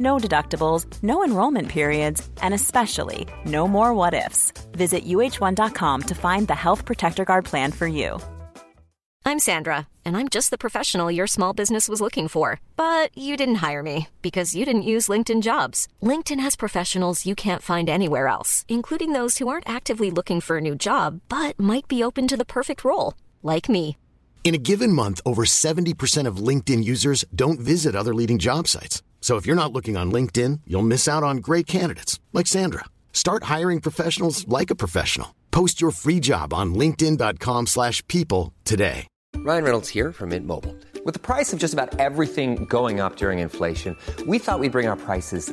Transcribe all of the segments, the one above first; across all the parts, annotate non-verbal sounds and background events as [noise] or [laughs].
No deductibles, no enrollment periods, and especially no more what ifs. Visit uhone.com to find the Health Protector Guard plan for you. I'm Sandra, and I'm just the professional your small business was looking for. But you didn't hire me because you didn't use LinkedIn jobs. LinkedIn has professionals you can't find anywhere else, including those who aren't actively looking for a new job but might be open to the perfect role, like me. In a given month, over 70% of LinkedIn users don't visit other leading job sites. So if you're not looking on LinkedIn, you'll miss out on great candidates like Sandra. Start hiring professionals like a professional. Post your free job on linkedin.com/people today. Ryan Reynolds here from Mint Mobile. With the price of just about everything going up during inflation, we thought we'd bring our prices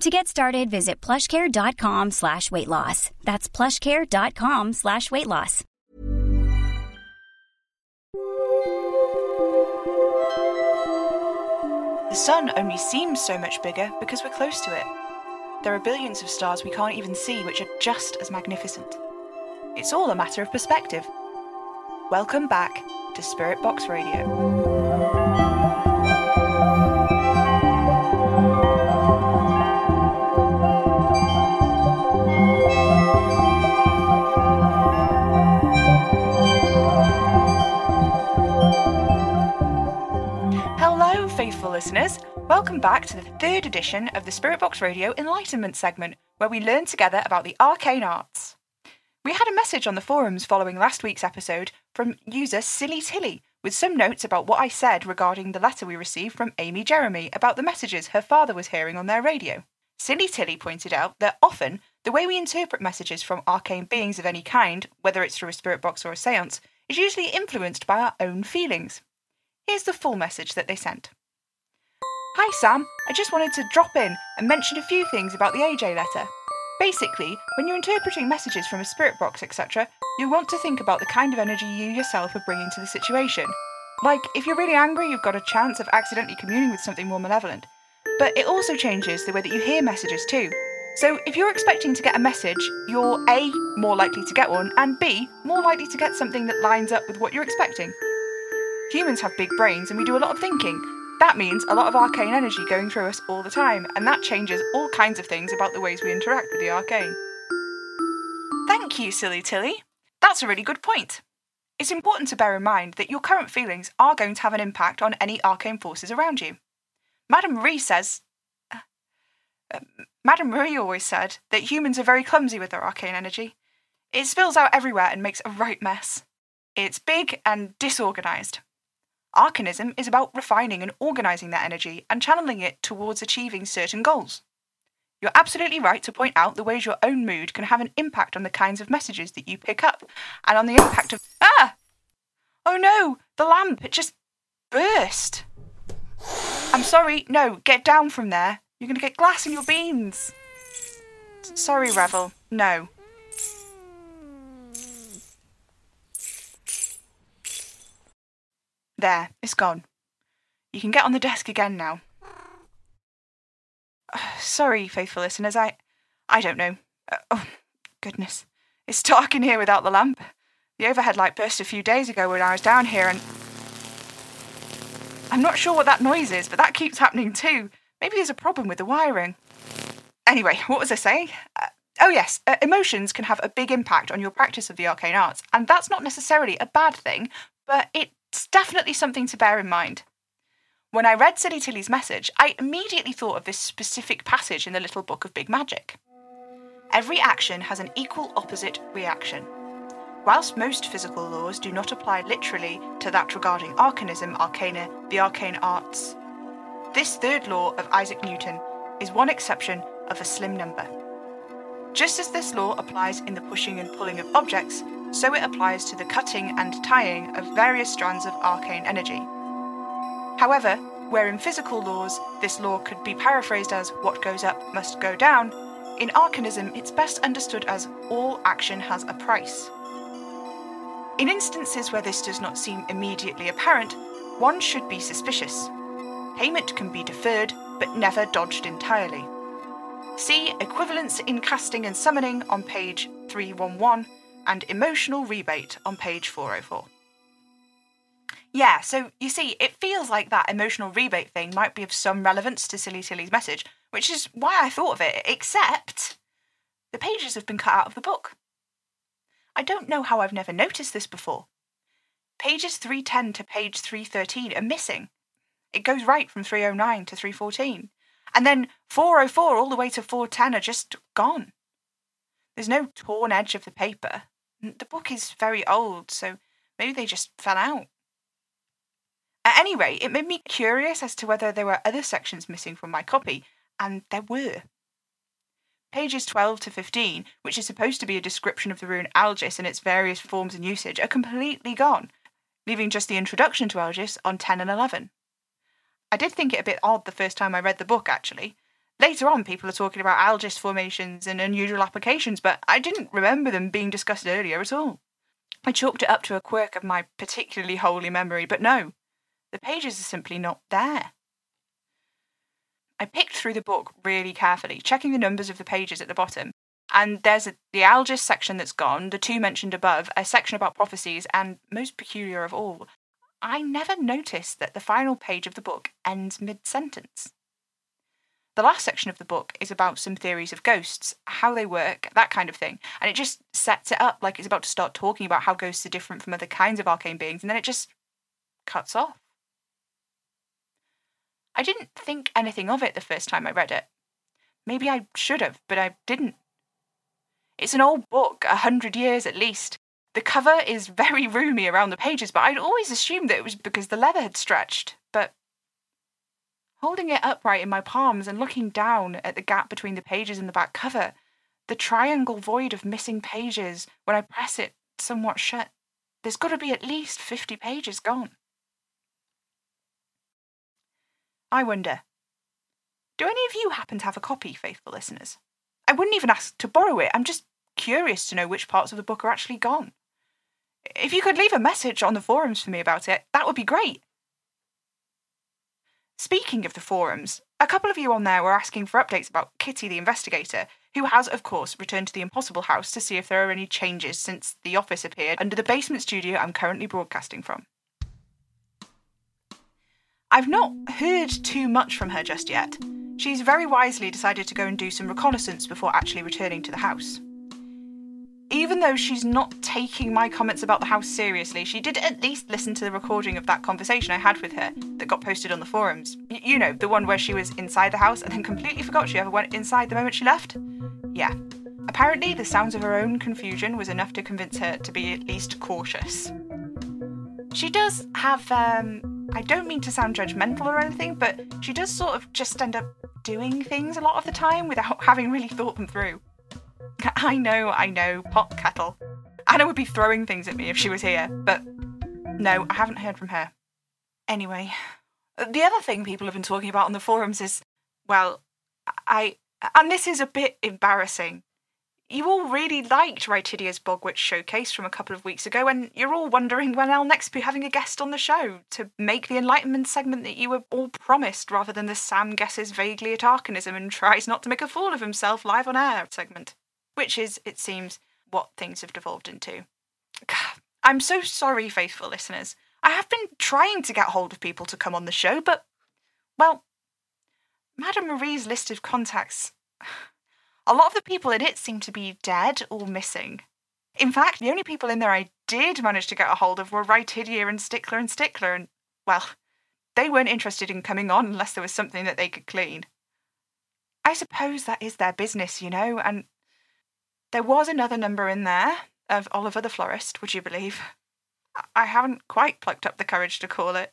To get started, visit plushcare.com slash weight loss. That's plushcare.com slash weight loss. The sun only seems so much bigger because we're close to it. There are billions of stars we can't even see which are just as magnificent. It's all a matter of perspective. Welcome back to Spirit Box Radio. Listeners. Welcome back to the third edition of the Spirit Box Radio Enlightenment segment, where we learn together about the arcane arts. We had a message on the forums following last week's episode from user Silly Tilly with some notes about what I said regarding the letter we received from Amy Jeremy about the messages her father was hearing on their radio. Silly Tilly pointed out that often the way we interpret messages from arcane beings of any kind, whether it's through a spirit box or a seance, is usually influenced by our own feelings. Here's the full message that they sent. Hi Sam, I just wanted to drop in and mention a few things about the AJ letter. Basically, when you're interpreting messages from a spirit box, etc., you want to think about the kind of energy you yourself are bringing to the situation. Like, if you're really angry, you've got a chance of accidentally communing with something more malevolent. But it also changes the way that you hear messages too. So, if you're expecting to get a message, you're A, more likely to get one, and B, more likely to get something that lines up with what you're expecting. Humans have big brains and we do a lot of thinking. That means a lot of arcane energy going through us all the time, and that changes all kinds of things about the ways we interact with the arcane. Thank you, Silly Tilly. That's a really good point. It's important to bear in mind that your current feelings are going to have an impact on any arcane forces around you. Madame Marie says. Uh, uh, Madame Marie always said that humans are very clumsy with their arcane energy. It spills out everywhere and makes a right mess. It's big and disorganised. Arcanism is about refining and organising that energy and channeling it towards achieving certain goals. You're absolutely right to point out the ways your own mood can have an impact on the kinds of messages that you pick up and on the impact of. Ah! Oh no! The lamp! It just burst! I'm sorry, no, get down from there. You're going to get glass in your beans. Sorry, Revel, no. There, it's gone. You can get on the desk again now. [sighs] Sorry, faithful listeners, I. I don't know. Uh, oh, goodness. It's dark in here without the lamp. The overhead light burst a few days ago when I was down here and. I'm not sure what that noise is, but that keeps happening too. Maybe there's a problem with the wiring. Anyway, what was I saying? Uh, oh, yes, uh, emotions can have a big impact on your practice of the arcane arts, and that's not necessarily a bad thing, but it's definitely something to bear in mind. When I read Silly Tilly's message, I immediately thought of this specific passage in the Little Book of Big Magic. Every action has an equal opposite reaction. Whilst most physical laws do not apply literally to that regarding arcanism, arcana, the arcane arts, this third law of Isaac Newton is one exception of a slim number. Just as this law applies in the pushing and pulling of objects, so it applies to the cutting and tying of various strands of arcane energy. However, where in physical laws this law could be paraphrased as what goes up must go down, in arcanism it's best understood as all action has a price. In instances where this does not seem immediately apparent, one should be suspicious. Payment can be deferred, but never dodged entirely. See Equivalence in Casting and Summoning on page 311 and Emotional Rebate on page 404. Yeah, so you see, it feels like that emotional rebate thing might be of some relevance to Silly Tilly's message, which is why I thought of it, except the pages have been cut out of the book. I don't know how I've never noticed this before. Pages 310 to page 313 are missing. It goes right from 309 to 314. And then 404 all the way to 410 are just gone. There's no torn edge of the paper. The book is very old, so maybe they just fell out. At any rate, it made me curious as to whether there were other sections missing from my copy, and there were. Pages 12 to 15, which is supposed to be a description of the rune Algis and its various forms and usage, are completely gone, leaving just the introduction to Algis on 10 and 11. I did think it a bit odd the first time I read the book, actually. Later on, people are talking about Algis formations and unusual applications, but I didn't remember them being discussed earlier at all. I chalked it up to a quirk of my particularly holey memory, but no, the pages are simply not there. I picked through the book really carefully, checking the numbers of the pages at the bottom. And there's a, the Algis section that's gone, the two mentioned above, a section about prophecies, and most peculiar of all, I never noticed that the final page of the book ends mid sentence. The last section of the book is about some theories of ghosts, how they work, that kind of thing. And it just sets it up like it's about to start talking about how ghosts are different from other kinds of arcane beings, and then it just cuts off. I didn't think anything of it the first time I read it. Maybe I should have, but I didn't. It's an old book, a hundred years at least. The cover is very roomy around the pages, but I'd always assumed that it was because the leather had stretched. Holding it upright in my palms and looking down at the gap between the pages and the back cover, the triangle void of missing pages, when I press it somewhat shut, there's got to be at least 50 pages gone. I wonder, do any of you happen to have a copy, faithful listeners? I wouldn't even ask to borrow it. I'm just curious to know which parts of the book are actually gone. If you could leave a message on the forums for me about it, that would be great. Speaking of the forums, a couple of you on there were asking for updates about Kitty the investigator, who has, of course, returned to the Impossible House to see if there are any changes since the office appeared under the basement studio I'm currently broadcasting from. I've not heard too much from her just yet. She's very wisely decided to go and do some reconnaissance before actually returning to the house. Even though she's not taking my comments about the house seriously, she did at least listen to the recording of that conversation I had with her that got posted on the forums. Y- you know, the one where she was inside the house and then completely forgot she ever went inside the moment she left? Yeah. Apparently, the sounds of her own confusion was enough to convince her to be at least cautious. She does have um, I don't mean to sound judgmental or anything, but she does sort of just end up doing things a lot of the time without [laughs] having really thought them through. I know, I know, pot kettle. Anna would be throwing things at me if she was here, but no, I haven't heard from her. Anyway, the other thing people have been talking about on the forums is, well, I, and this is a bit embarrassing, you all really liked Rytidia's Bogwitch showcase from a couple of weeks ago, and you're all wondering when I'll next be having a guest on the show to make the Enlightenment segment that you were all promised, rather than the Sam guesses vaguely at Arcanism and tries not to make a fool of himself live on air segment. Which is, it seems, what things have devolved into. I'm so sorry, faithful listeners. I have been trying to get hold of people to come on the show, but, well, Madame Marie's list of contacts. [sighs] A lot of the people in it seem to be dead or missing. In fact, the only people in there I did manage to get a hold of were Right Rytidia and Stickler and Stickler, and, well, they weren't interested in coming on unless there was something that they could clean. I suppose that is their business, you know, and there was another number in there of Oliver the Florist, would you believe? I haven't quite plucked up the courage to call it.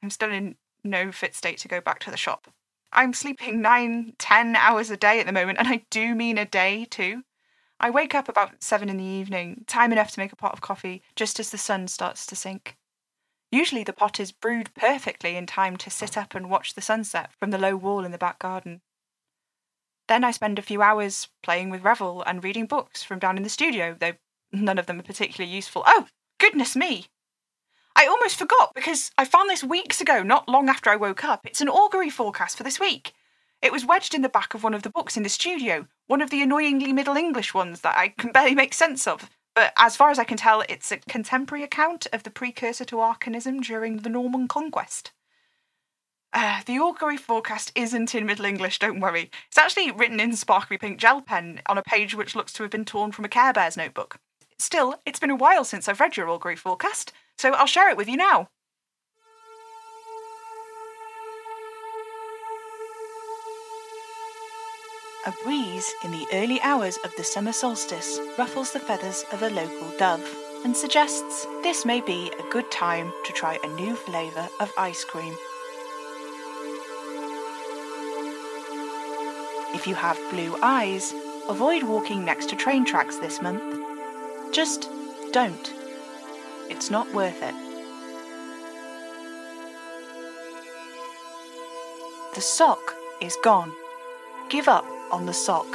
I'm still in no fit state to go back to the shop. I'm sleeping nine, ten hours a day at the moment, and I do mean a day too. I wake up about seven in the evening, time enough to make a pot of coffee just as the sun starts to sink. Usually the pot is brewed perfectly in time to sit up and watch the sunset from the low wall in the back garden. Then I spend a few hours playing with Revel and reading books from down in the studio, though none of them are particularly useful. Oh, goodness me! I almost forgot because I found this weeks ago, not long after I woke up. It's an augury forecast for this week. It was wedged in the back of one of the books in the studio, one of the annoyingly Middle English ones that I can barely make sense of. But as far as I can tell, it's a contemporary account of the precursor to arcanism during the Norman conquest. Uh, the augury forecast isn't in Middle English, don't worry. It's actually written in sparkly pink gel pen on a page which looks to have been torn from a Care Bears notebook. Still, it's been a while since I've read your augury forecast, so I'll share it with you now. A breeze in the early hours of the summer solstice ruffles the feathers of a local dove and suggests this may be a good time to try a new flavour of ice cream. If you have blue eyes, avoid walking next to train tracks this month. Just don't. It's not worth it. The sock is gone. Give up on the sock.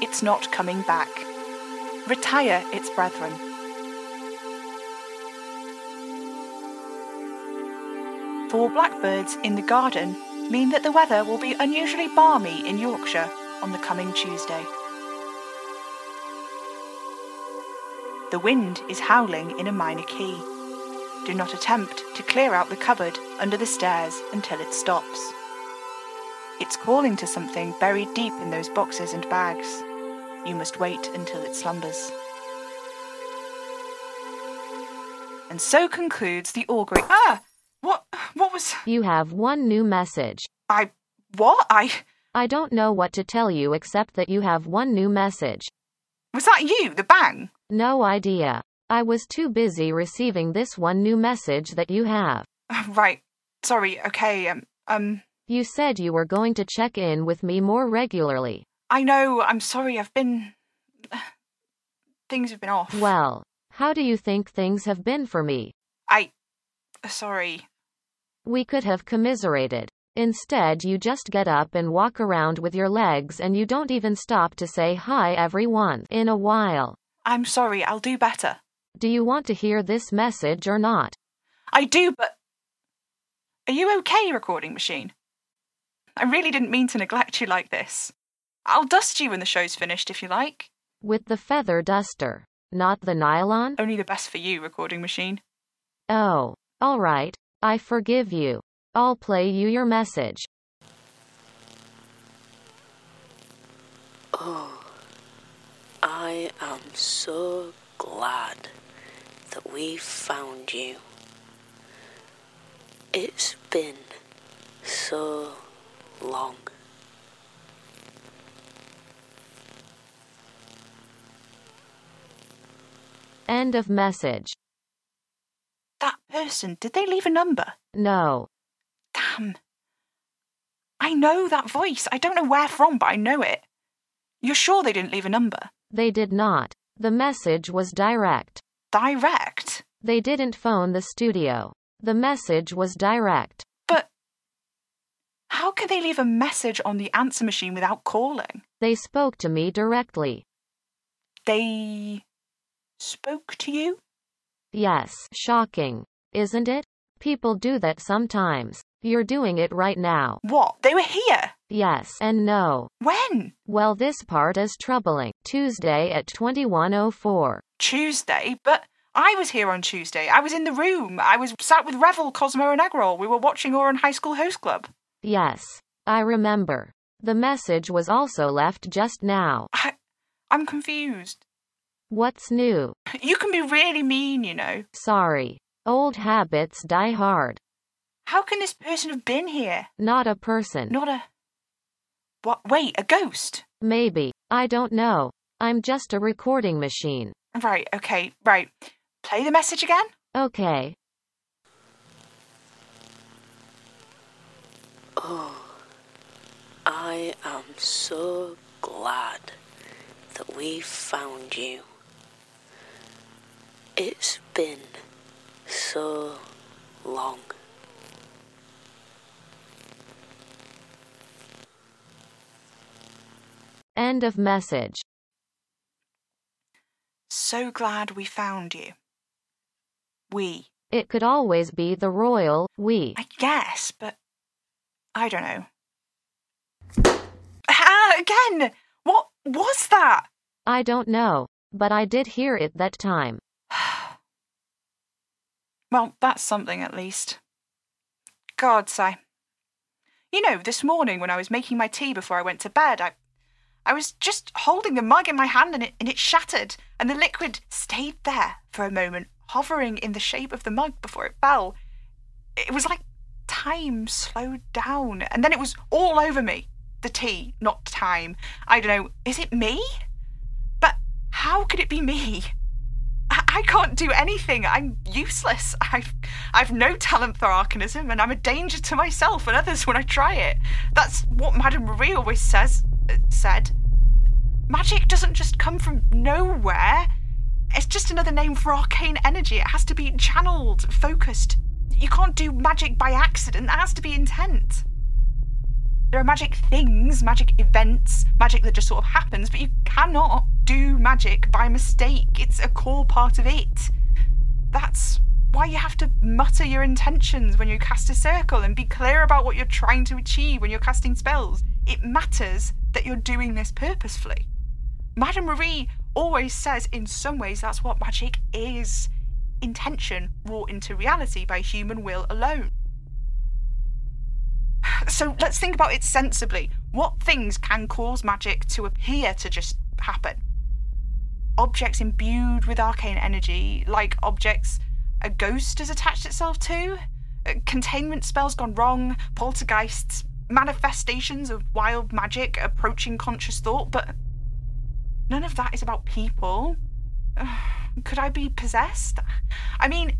It's not coming back. Retire its brethren. Four blackbirds in the garden mean that the weather will be unusually balmy in Yorkshire on the coming Tuesday. The wind is howling in a minor key. Do not attempt to clear out the cupboard under the stairs until it stops. It's calling to something buried deep in those boxes and bags. You must wait until it slumbers. And so concludes the augury. Ah! What what was You have one new message. I what? I I don't know what to tell you except that you have one new message. was that you, the bang? No idea. I was too busy receiving this one new message that you have. [sighs] Right. Sorry, okay, um um You said you were going to check in with me more regularly. I know, I'm sorry, I've been [sighs] things have been off. Well, how do you think things have been for me? I sorry. We could have commiserated. Instead, you just get up and walk around with your legs and you don't even stop to say hi everyone in a while. I'm sorry, I'll do better. Do you want to hear this message or not? I do, but Are you okay, recording machine? I really didn't mean to neglect you like this. I'll dust you when the show's finished if you like. With the feather duster, not the nylon? Only the best for you, recording machine. Oh, all right. I forgive you. I'll play you your message. Oh, I am so glad that we found you. It's been so long. End of message. Person, did they leave a number? No. Damn. I know that voice. I don't know where from, but I know it. You're sure they didn't leave a number? They did not. The message was direct. Direct? They didn't phone the studio. The message was direct. But how can they leave a message on the answer machine without calling? They spoke to me directly. They spoke to you? Yes, shocking. Isn't it? People do that sometimes. You're doing it right now. What? They were here? Yes and no. When? Well, this part is troubling. Tuesday at 2104. Tuesday? But I was here on Tuesday. I was in the room. I was sat with Revel, Cosmo, and Agrol. We were watching Ouran High School Host Club. Yes. I remember. The message was also left just now. I, I'm confused. What's new? You can be really mean, you know. Sorry. Old habits die hard. How can this person have been here? Not a person. Not a. What? Wait, a ghost? Maybe. I don't know. I'm just a recording machine. Right, okay, right. Play the message again? Okay. Oh, I am so glad that we found you. It's been so long. End of message. So glad we found you. We. It could always be the royal we. I guess, but I don't know. [laughs] Ah, again! What was that? I don't know, but I did hear it that time. Well, that's something at least. God, I. You know, this morning when I was making my tea before I went to bed, I I was just holding the mug in my hand and it, and it shattered, and the liquid stayed there for a moment, hovering in the shape of the mug before it fell. It was like time slowed down, and then it was all over me. The tea, not time. I don't know, is it me? But how could it be me? I, can't do anything. I'm useless. I've I've no talent for arcanism, and I'm a danger to myself and others when I try it. That's what Madame Marie always says uh, said. Magic doesn't just come from nowhere. It's just another name for arcane energy. It has to be channeled, focused. You can't do magic by accident, it has to be intent. There are magic things, magic events, magic that just sort of happens, but you cannot do magic by mistake. It's a core part of it. That's why you have to mutter your intentions when you cast a circle and be clear about what you're trying to achieve when you're casting spells. It matters that you're doing this purposefully. Madame Marie always says, in some ways, that's what magic is intention wrought into reality by human will alone. [sighs] So let's think about it sensibly. What things can cause magic to appear to just happen? Objects imbued with arcane energy, like objects a ghost has attached itself to, uh, containment spells gone wrong, poltergeists, manifestations of wild magic approaching conscious thought, but none of that is about people. Could I be possessed? I mean,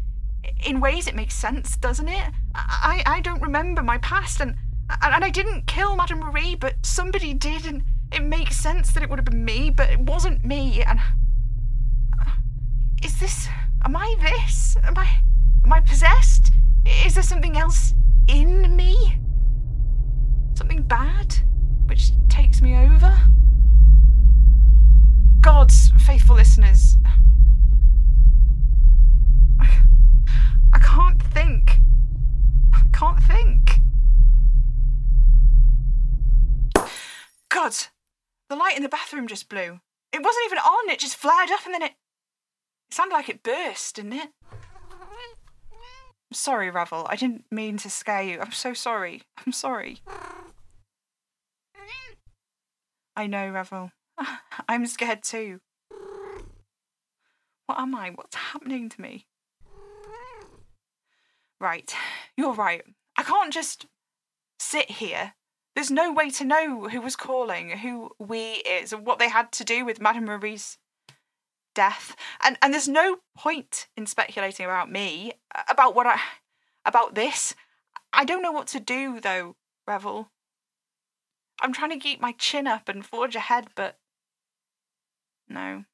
in ways it makes sense, doesn't it? I, I don't remember my past, and, and I didn't kill Madame Marie, but somebody did, and it makes sense that it would have been me, but it wasn't me, and. Is this. Am I this? Am I. Am I possessed? Is there something else in me? Something bad? Which takes me over? God's faithful listeners. I, I can't think. I can't think. God, the light in the bathroom just blew. It wasn't even on, it just flared up and then it. Sounded like it burst, didn't it? I'm sorry, Revel. I didn't mean to scare you. I'm so sorry. I'm sorry. I know, Revel. [laughs] I'm scared too. What am I? What's happening to me? Right, you're right. I can't just sit here. There's no way to know who was calling, who we is, what they had to do with Madame Marie's death. And and there's no point in speculating about me, uh, about what I about this. I don't know what to do though, Revel. I'm trying to keep my chin up and forge ahead, but no.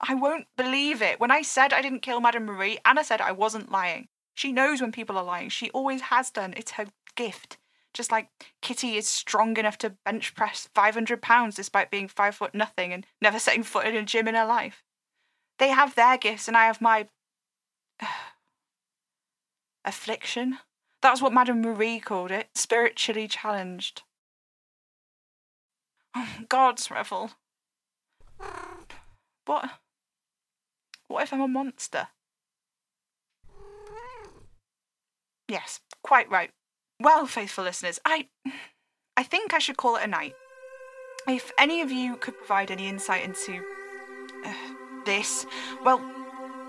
I won't believe it. When I said I didn't kill Madame Marie, Anna said I wasn't lying. She knows when people are lying. She always has done. It's her gift. Just like Kitty is strong enough to bench press 500 pounds despite being five foot nothing and never setting foot in a gym in her life. They have their gifts and I have my. [sighs] affliction. That's what Madame Marie called it. Spiritually challenged. Oh, God's revel. What? What if I'm a monster? Yes, quite right. Well, faithful listeners, I I think I should call it a night. If any of you could provide any insight into this, well,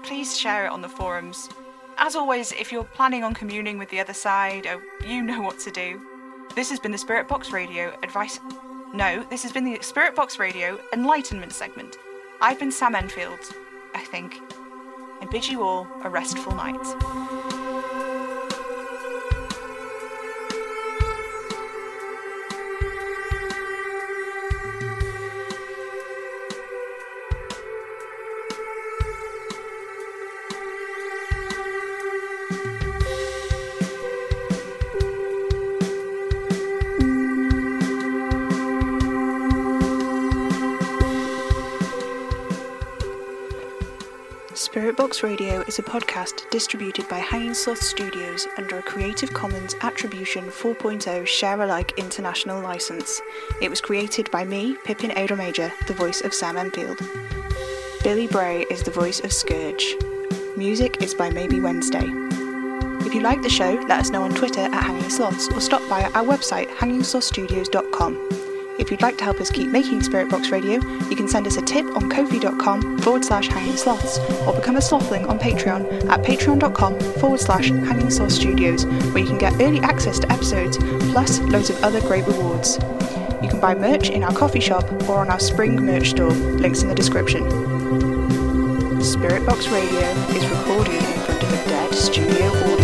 please share it on the forums. As always, if you're planning on communing with the other side, oh, you know what to do. This has been the Spirit Box Radio advice. No, this has been the Spirit Box Radio Enlightenment segment. I've been Sam Enfield, I think. I bid you all a restful night. Radio is a podcast distributed by Hanging Sloth Studios under a Creative Commons Attribution 4.0 Share Alike International license. It was created by me, Pippin Ada Major, the voice of Sam Enfield. Billy Bray is the voice of Scourge. Music is by Maybe Wednesday. If you like the show, let us know on Twitter at Hanging Sloths or stop by our website hangingslothstudios.com. If you'd like to help us keep making Spirit Box Radio, you can send us a tip on ko-fi.com forward slash hanging sloths or become a slothling on Patreon at patreon.com forward slash hanging sloth studios, where you can get early access to episodes plus loads of other great rewards. You can buy merch in our coffee shop or on our spring merch store, links in the description. Spirit Box Radio is recorded in front of a dead studio audience.